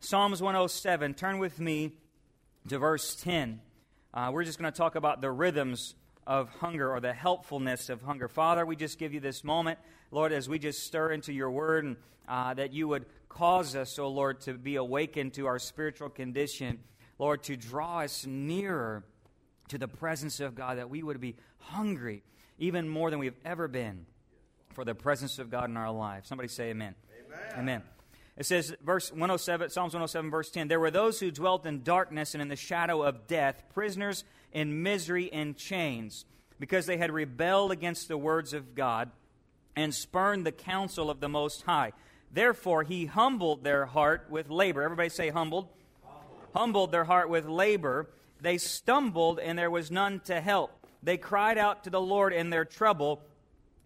Psalms 107. Turn with me to verse 10. Uh, we're just going to talk about the rhythms of hunger or the helpfulness of hunger. Father, we just give you this moment, Lord, as we just stir into your word and uh, that you would cause us, oh Lord, to be awakened to our spiritual condition. Lord, to draw us nearer to the presence of God, that we would be hungry even more than we've ever been for the presence of God in our life. Somebody say amen. Amen. Amen. It says, verse 107, Psalms 107, verse 10 There were those who dwelt in darkness and in the shadow of death, prisoners in misery and chains, because they had rebelled against the words of God and spurned the counsel of the Most High. Therefore, he humbled their heart with labor. Everybody say humbled. Humbled, humbled their heart with labor. They stumbled, and there was none to help. They cried out to the Lord in their trouble.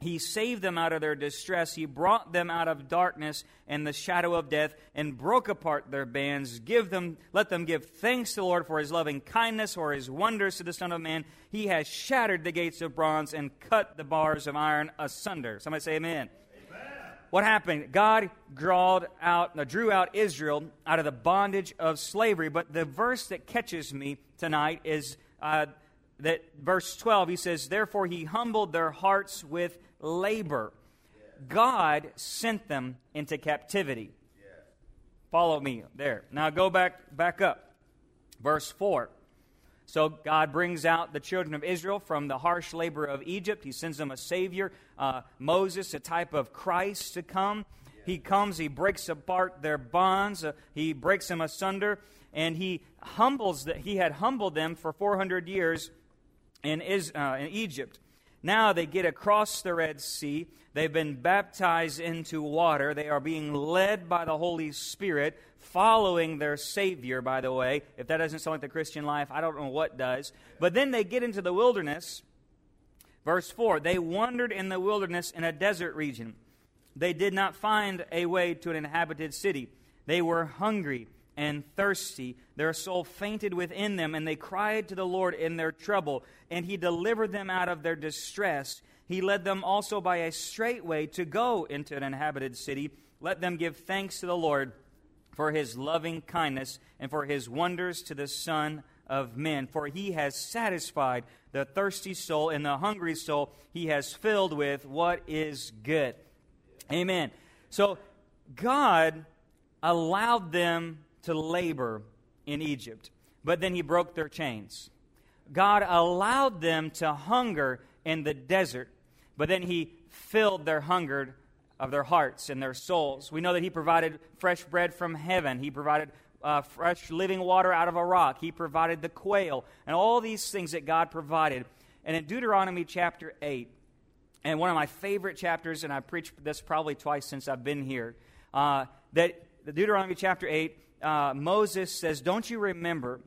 He saved them out of their distress. He brought them out of darkness and the shadow of death and broke apart their bands. Give them, let them give thanks to the Lord for his loving kindness or his wonders to the Son of Man. He has shattered the gates of bronze and cut the bars of iron asunder. Somebody say amen. amen. What happened? God drawed out, drew out Israel out of the bondage of slavery. But the verse that catches me tonight is uh, that verse 12, he says, Therefore he humbled their hearts with labor. God sent them into captivity. Follow me there. Now go back back up. Verse 4. So God brings out the children of Israel from the harsh labor of Egypt. He sends them a Savior, uh, Moses, a type of Christ to come. He comes, he breaks apart their bonds, uh, he breaks them asunder, and he humbles that he had humbled them for 400 years in, is, uh, in Egypt. Now they get across the Red Sea. They've been baptized into water. They are being led by the Holy Spirit, following their Savior, by the way. If that doesn't sound like the Christian life, I don't know what does. But then they get into the wilderness. Verse 4 They wandered in the wilderness in a desert region. They did not find a way to an inhabited city. They were hungry and thirsty. Their soul fainted within them, and they cried to the Lord in their trouble, and He delivered them out of their distress. He led them also by a straight way to go into an inhabited city. Let them give thanks to the Lord for His loving kindness and for His wonders to the Son of men. For He has satisfied the thirsty soul, and the hungry soul He has filled with what is good. Amen. So, God allowed them to labor in Egypt, but then he broke their chains. God allowed them to hunger in the desert, but then he filled their hunger of their hearts and their souls. We know that he provided fresh bread from heaven. He provided uh, fresh living water out of a rock. He provided the quail and all these things that God provided. And in Deuteronomy chapter 8, and one of my favorite chapters, and I preached this probably twice since I've been here, uh, that Deuteronomy chapter 8, uh, Moses says, Don't you remember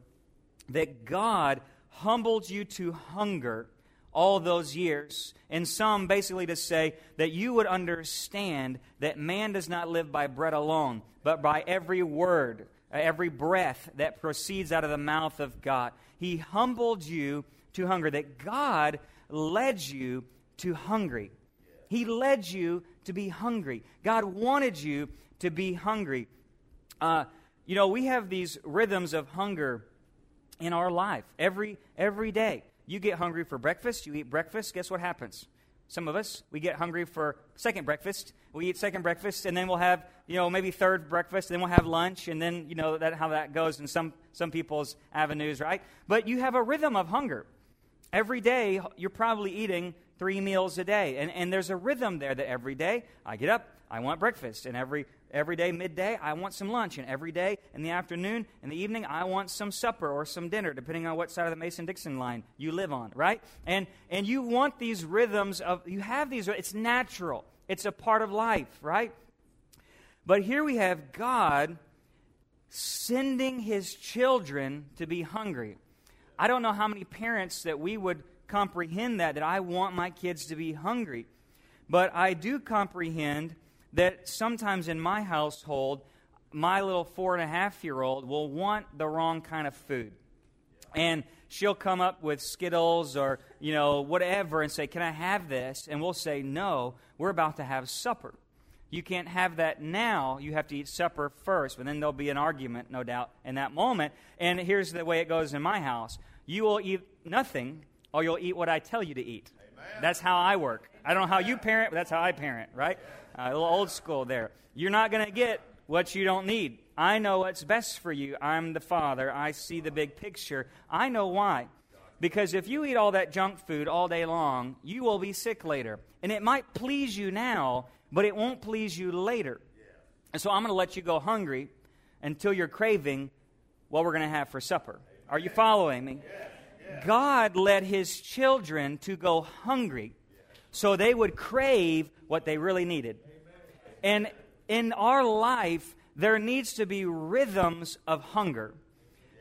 that God humbled you to hunger all those years? And some basically to say that you would understand that man does not live by bread alone, but by every word, uh, every breath that proceeds out of the mouth of God. He humbled you to hunger, that God led you to hungry. He led you to be hungry. God wanted you to be hungry. Uh, you know, we have these rhythms of hunger in our life every every day. You get hungry for breakfast, you eat breakfast, guess what happens? Some of us, we get hungry for second breakfast. We eat second breakfast, and then we'll have, you know, maybe third breakfast, and then we'll have lunch, and then, you know, that how that goes in some, some people's avenues, right? But you have a rhythm of hunger. Every day, you're probably eating three meals a day. And, and there's a rhythm there that every day I get up, I want breakfast. And every Every day, midday, I want some lunch. And every day, in the afternoon, in the evening, I want some supper or some dinner, depending on what side of the Mason Dixon line you live on, right? And, and you want these rhythms of, you have these, it's natural, it's a part of life, right? But here we have God sending his children to be hungry. I don't know how many parents that we would comprehend that, that I want my kids to be hungry. But I do comprehend that sometimes in my household, my little four and a half year old will want the wrong kind of food. And she'll come up with Skittles or, you know, whatever and say, Can I have this? And we'll say, No, we're about to have supper. You can't have that now. You have to eat supper first. But then there'll be an argument, no doubt, in that moment. And here's the way it goes in my house you will eat nothing, or you'll eat what I tell you to eat. Amen. That's how I work. I don't know how you parent, but that's how I parent, right? Uh, Uh, a little old school there. You're not going to get what you don't need. I know what's best for you. I'm the father. I see the big picture. I know why. Because if you eat all that junk food all day long, you will be sick later. And it might please you now, but it won't please you later. And so I'm going to let you go hungry until you're craving what we're going to have for supper. Are you following me? God led his children to go hungry so they would crave what they really needed. And in our life, there needs to be rhythms of hunger.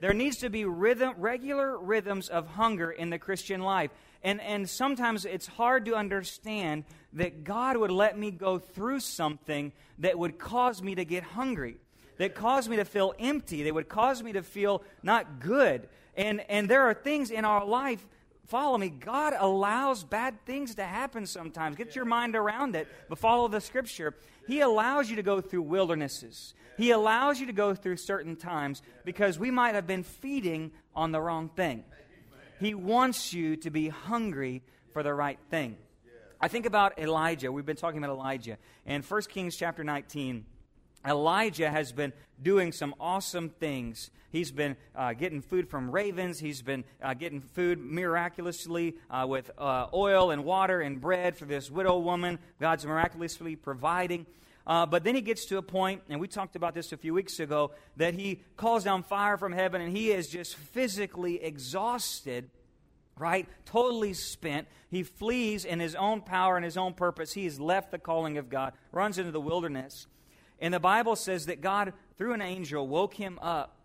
There needs to be rhythm, regular rhythms of hunger in the Christian life. And, and sometimes it's hard to understand that God would let me go through something that would cause me to get hungry, that caused me to feel empty, that would cause me to feel not good. And, and there are things in our life follow me. God allows bad things to happen sometimes. Get your mind around it, but follow the scripture. He allows you to go through wildernesses. He allows you to go through certain times because we might have been feeding on the wrong thing. He wants you to be hungry for the right thing. I think about Elijah. We've been talking about Elijah. In 1 Kings chapter 19, Elijah has been doing some awesome things. He's been uh, getting food from ravens. He's been uh, getting food miraculously uh, with uh, oil and water and bread for this widow woman. God's miraculously providing. Uh, but then he gets to a point, and we talked about this a few weeks ago, that he calls down fire from heaven and he is just physically exhausted right? Totally spent. He flees in his own power and his own purpose. He has left the calling of God, runs into the wilderness. And the Bible says that God, through an angel, woke him up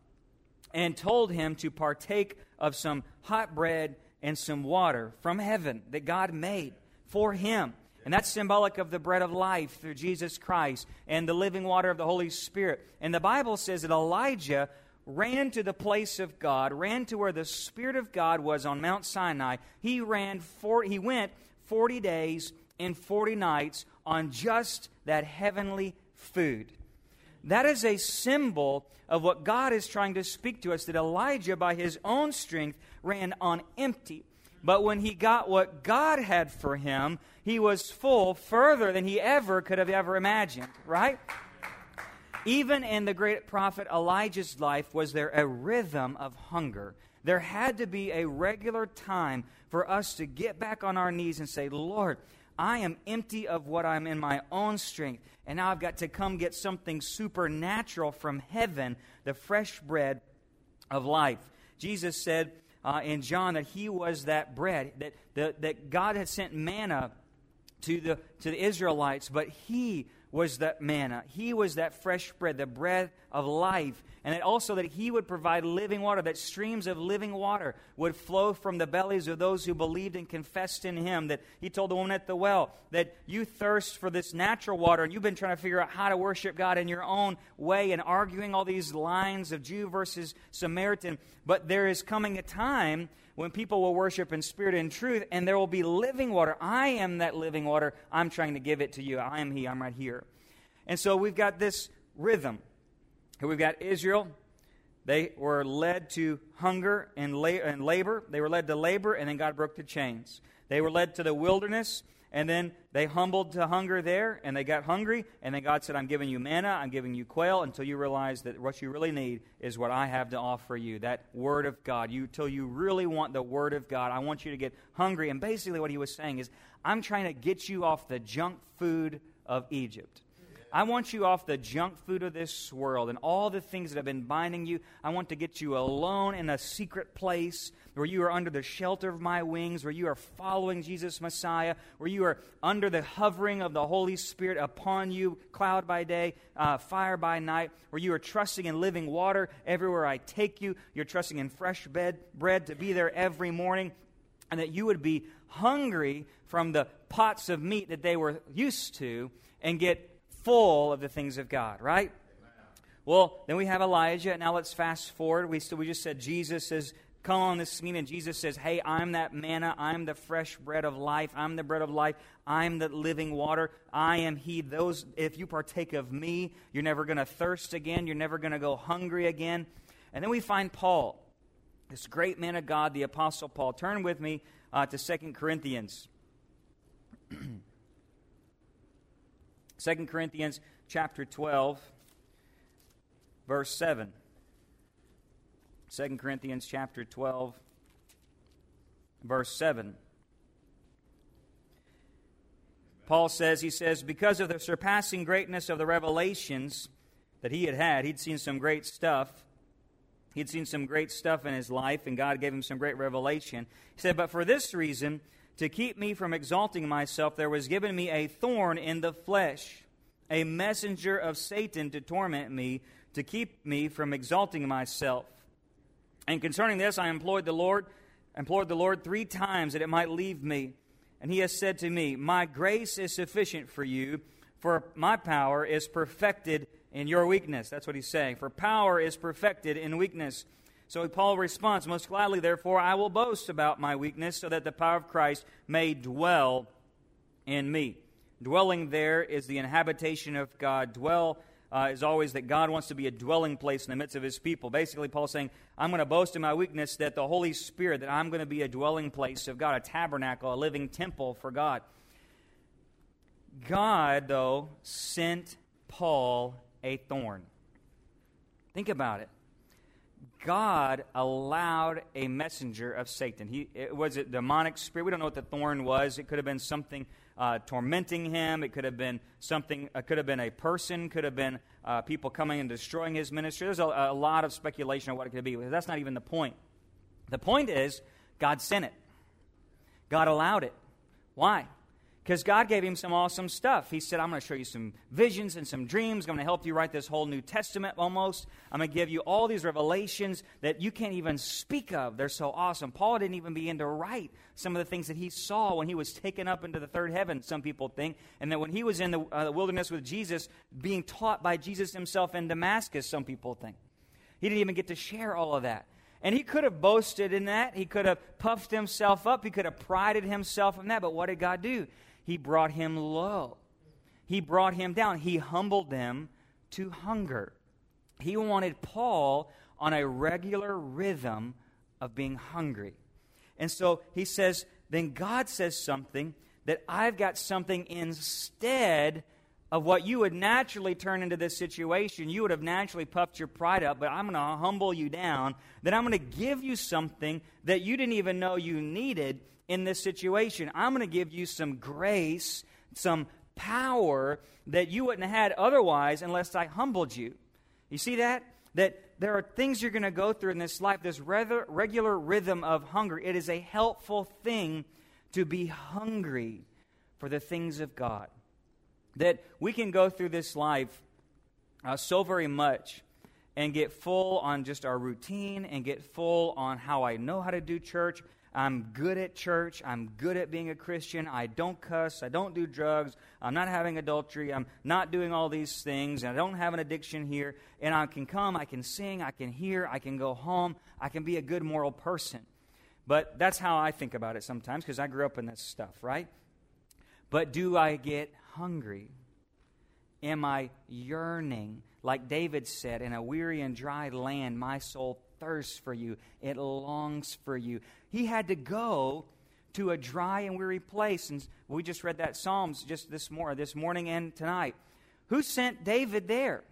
and told him to partake of some hot bread and some water from heaven that God made for him. And that's symbolic of the bread of life through Jesus Christ and the living water of the Holy Spirit. And the Bible says that Elijah ran to the place of God, ran to where the Spirit of God was on Mount Sinai. He ran for, he went 40 days and 40 nights on just that heavenly food. That is a symbol of what God is trying to speak to us that Elijah, by his own strength, ran on empty. But when he got what God had for him, he was full further than he ever could have ever imagined, right? Even in the great prophet Elijah's life, was there a rhythm of hunger? There had to be a regular time for us to get back on our knees and say, Lord, I am empty of what I'm in my own strength. And now I've got to come get something supernatural from heaven, the fresh bread of life. Jesus said uh, in John that he was that bread, that, the, that God had sent manna to the, to the Israelites, but he was that manna. He was that fresh bread, the bread of life. And that also that he would provide living water, that streams of living water would flow from the bellies of those who believed and confessed in him. That he told the woman at the well that you thirst for this natural water and you've been trying to figure out how to worship God in your own way and arguing all these lines of Jew versus Samaritan. But there is coming a time when people will worship in spirit and truth, and there will be living water. I am that living water. I'm trying to give it to you. I am He. I'm right here. And so we've got this rhythm. Here we've got Israel. They were led to hunger and, and labor. They were led to labor, and then God broke the chains. They were led to the wilderness, and then they humbled to hunger there, and they got hungry, and then God said, I'm giving you manna, I'm giving you quail, until you realize that what you really need is what I have to offer you, that Word of God. You, till you really want the Word of God, I want you to get hungry. And basically, what he was saying is, I'm trying to get you off the junk food of Egypt. I want you off the junk food of this world and all the things that have been binding you. I want to get you alone in a secret place where you are under the shelter of my wings, where you are following Jesus Messiah, where you are under the hovering of the Holy Spirit upon you, cloud by day, uh, fire by night, where you are trusting in living water everywhere I take you. You're trusting in fresh bed, bread to be there every morning, and that you would be hungry from the pots of meat that they were used to and get full of the things of God, right? Well, then we have Elijah. Now let's fast forward. We, we just said Jesus is come on this scene and Jesus says, Hey, I'm that manna. I'm the fresh bread of life. I'm the bread of life. I'm the living water. I am He. Those, if you partake of me, you're never going to thirst again. You're never going to go hungry again. And then we find Paul, this great man of God, the Apostle Paul. Turn with me uh, to Second Corinthians. 2 Corinthians chapter 12, verse 7. 2 Corinthians chapter 12, verse 7. Paul says, he says, because of the surpassing greatness of the revelations that he had had, he'd seen some great stuff. He'd seen some great stuff in his life, and God gave him some great revelation. He said, But for this reason, to keep me from exalting myself, there was given me a thorn in the flesh, a messenger of Satan to torment me, to keep me from exalting myself. And concerning this, I implored the Lord, implored the Lord three times that it might leave me. And he has said to me, My grace is sufficient for you, for my power is perfected in your weakness. That's what he's saying. For power is perfected in weakness. So Paul responds, Most gladly, therefore, I will boast about my weakness, so that the power of Christ may dwell in me. Dwelling there is the inhabitation of God. Dwell uh, is always that God wants to be a dwelling place in the midst of his people. Basically, Paul's saying, I'm going to boast in my weakness that the Holy Spirit, that I'm going to be a dwelling place of God, a tabernacle, a living temple for God. God, though, sent Paul a thorn. Think about it. God allowed a messenger of Satan. He it was a demonic spirit. We don't know what the thorn was. It could have been something uh, tormenting him. It could have been something. Uh, could have been a person. Could have been uh, people coming and destroying his ministry. There's a, a lot of speculation on what it could be. That's not even the point. The point is God sent it. God allowed it. Why? Because God gave him some awesome stuff. He said, I'm going to show you some visions and some dreams. I'm going to help you write this whole New Testament almost. I'm going to give you all these revelations that you can't even speak of. They're so awesome. Paul didn't even begin to write some of the things that he saw when he was taken up into the third heaven, some people think. And that when he was in the, uh, wilderness with Jesus, being taught by Jesus himself in Damascus, some people think. He didn't even get to share all of that. And he could have boasted in that. He could have puffed himself up. He could have prided himself in that. But what did God do? He brought him low. He brought him down. He humbled them to hunger. He wanted Paul on a regular rhythm of being hungry. And so he says, then God says something that I've got something instead of what you would naturally turn into this situation. You would have naturally puffed your pride up, but I'm going to humble you down. Then I'm going to give you something that you didn't even know you needed in this situation. I'm going to give you some grace, some power that you wouldn't have had otherwise unless I humbled you. You see that? That there are things you're going to go through in this life, this rather regular rhythm of hunger. It is a helpful thing to be hungry for the things of God. That we can go through this life uh, so very much and get full on just our routine and get full on how I know how to do church, I'm good at church. I'm good at being a Christian. I don't cuss. I don't do drugs. I'm not having adultery. I'm not doing all these things. And I don't have an addiction here. And I can come, I can sing, I can hear, I can go home. I can be a good moral person. But that's how I think about it sometimes because I grew up in this stuff, right? But do I get hungry? Am I yearning? Like David said, in a weary and dry land, my soul thirsts for you, it longs for you. He had to go to a dry and weary place. And we just read that Psalms just this, mor- this morning and tonight. Who sent David there?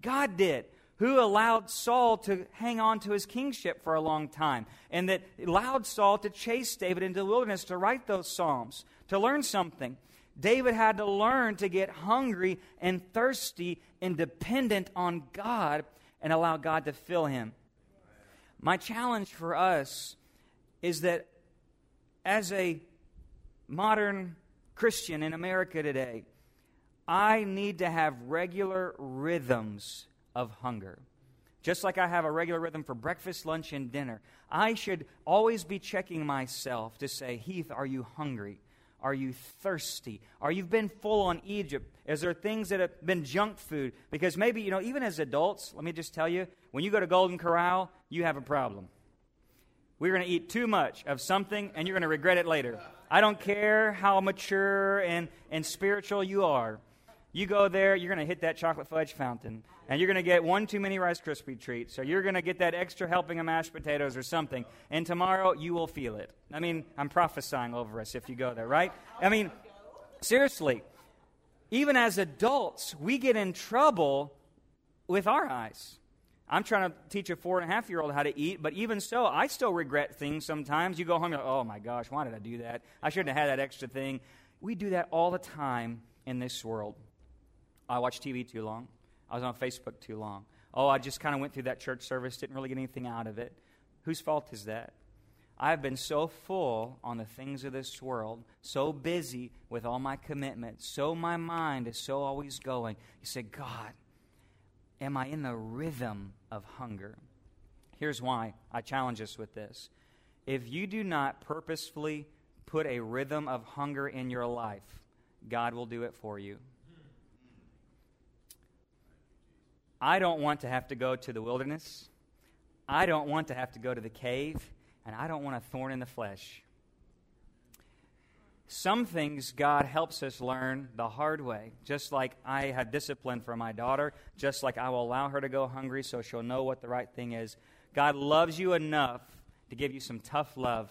God did. Who allowed Saul to hang on to his kingship for a long time, and that allowed Saul to chase David into the wilderness to write those Psalms, to learn something. David had to learn to get hungry and thirsty and dependent on God and allow God to fill him. My challenge for us is that as a modern Christian in America today, I need to have regular rhythms of hunger. Just like I have a regular rhythm for breakfast, lunch, and dinner, I should always be checking myself to say, Heath, are you hungry? Are you thirsty? Are you been full on Egypt? Is there things that have been junk food? Because maybe, you know, even as adults, let me just tell you, when you go to Golden Corral, you have a problem. We're going to eat too much of something, and you're going to regret it later. I don't care how mature and, and spiritual you are. You go there, you're going to hit that chocolate fudge fountain, and you're going to get one too many Rice Krispie treats, or you're going to get that extra helping of mashed potatoes or something, and tomorrow you will feel it. I mean, I'm prophesying over us if you go there, right? I mean, seriously, even as adults, we get in trouble with our eyes. I'm trying to teach a four and a half year old how to eat, but even so, I still regret things sometimes. You go home, you're like, oh my gosh, why did I do that? I shouldn't have had that extra thing. We do that all the time in this world. I watched TV too long. I was on Facebook too long. Oh, I just kind of went through that church service, didn't really get anything out of it. Whose fault is that? I've been so full on the things of this world, so busy with all my commitments, so my mind is so always going. You say, God, am I in the rhythm of hunger? Here's why I challenge us with this. If you do not purposefully put a rhythm of hunger in your life, God will do it for you. I don't want to have to go to the wilderness. I don't want to have to go to the cave. And I don't want a thorn in the flesh. Some things God helps us learn the hard way. Just like I have discipline for my daughter, just like I will allow her to go hungry so she'll know what the right thing is. God loves you enough to give you some tough love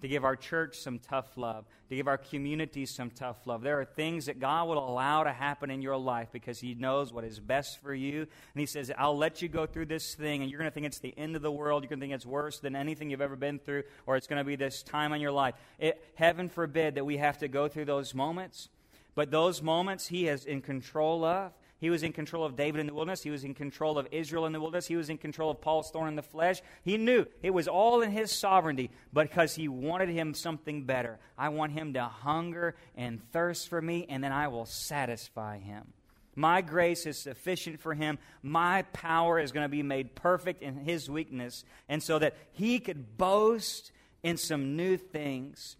to give our church some tough love, to give our community some tough love. There are things that God will allow to happen in your life because He knows what is best for you. And He says, I'll let you go through this thing, and you're going to think it's the end of the world. You're going to think it's worse than anything you've ever been through, or it's going to be this time in your life. It, heaven forbid that we have to go through those moments. But those moments He is in control of. He was in control of David in the wilderness. He was in control of Israel in the wilderness. He was in control of Paul's thorn in the flesh. He knew it was all in his sovereignty because he wanted him something better. I want him to hunger and thirst for me, and then I will satisfy him. My grace is sufficient for him. My power is going to be made perfect in his weakness. And so that he could boast in some new things.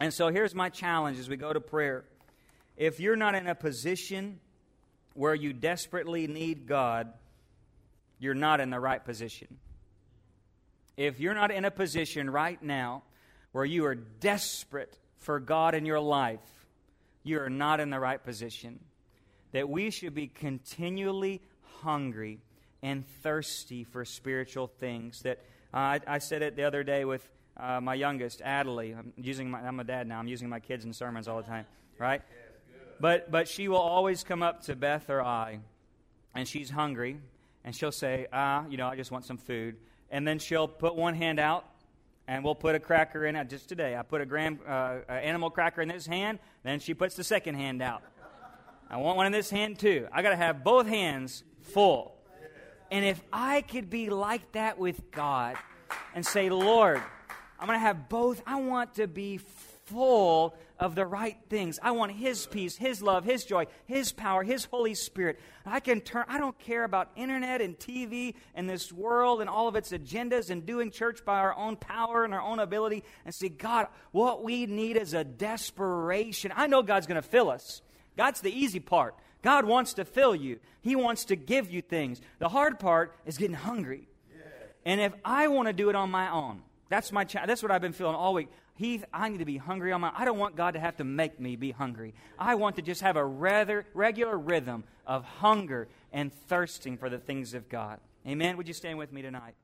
And so here's my challenge as we go to prayer. If you're not in a position where you desperately need God, you're not in the right position. If you're not in a position right now where you are desperate for God in your life, you are not in the right position. That we should be continually hungry and thirsty for spiritual things. That uh, I, I, said it the other day with uh, my youngest, Adelie. I'm using my, I'm a dad now. I'm using my kids in sermons all the time, right? But, but she will always come up to Beth or I, and she's hungry, and she'll say, ah, you know, I just want some food. And then she'll put one hand out, and we'll put a cracker in it. Just today, I put a gram, uh, animal cracker in this hand, then she puts the second hand out. I want one in this hand too. I got to have both hands full. And if I could be like that with God and say, Lord, I'm going to have both, I want to be full of the right things. I want His peace, His love, His joy, His power, His Holy Spirit. I can turn, I don't care about internet and TV and this world and all of its agendas and doing church by our own power and our own ability and see, God, what we need is a desperation. I know God's going to fill us. God's the easy part. God wants to fill you, He wants to give you things. The hard part is getting hungry. And if I want to do it on my own, that's my cha- that's what I've been feeling all week. Heath, I need to be hungry on my I don't want God to have to make me be hungry. I want to just have a rather regular rhythm of hunger and thirsting for the things of God. Amen. Would you stand with me tonight?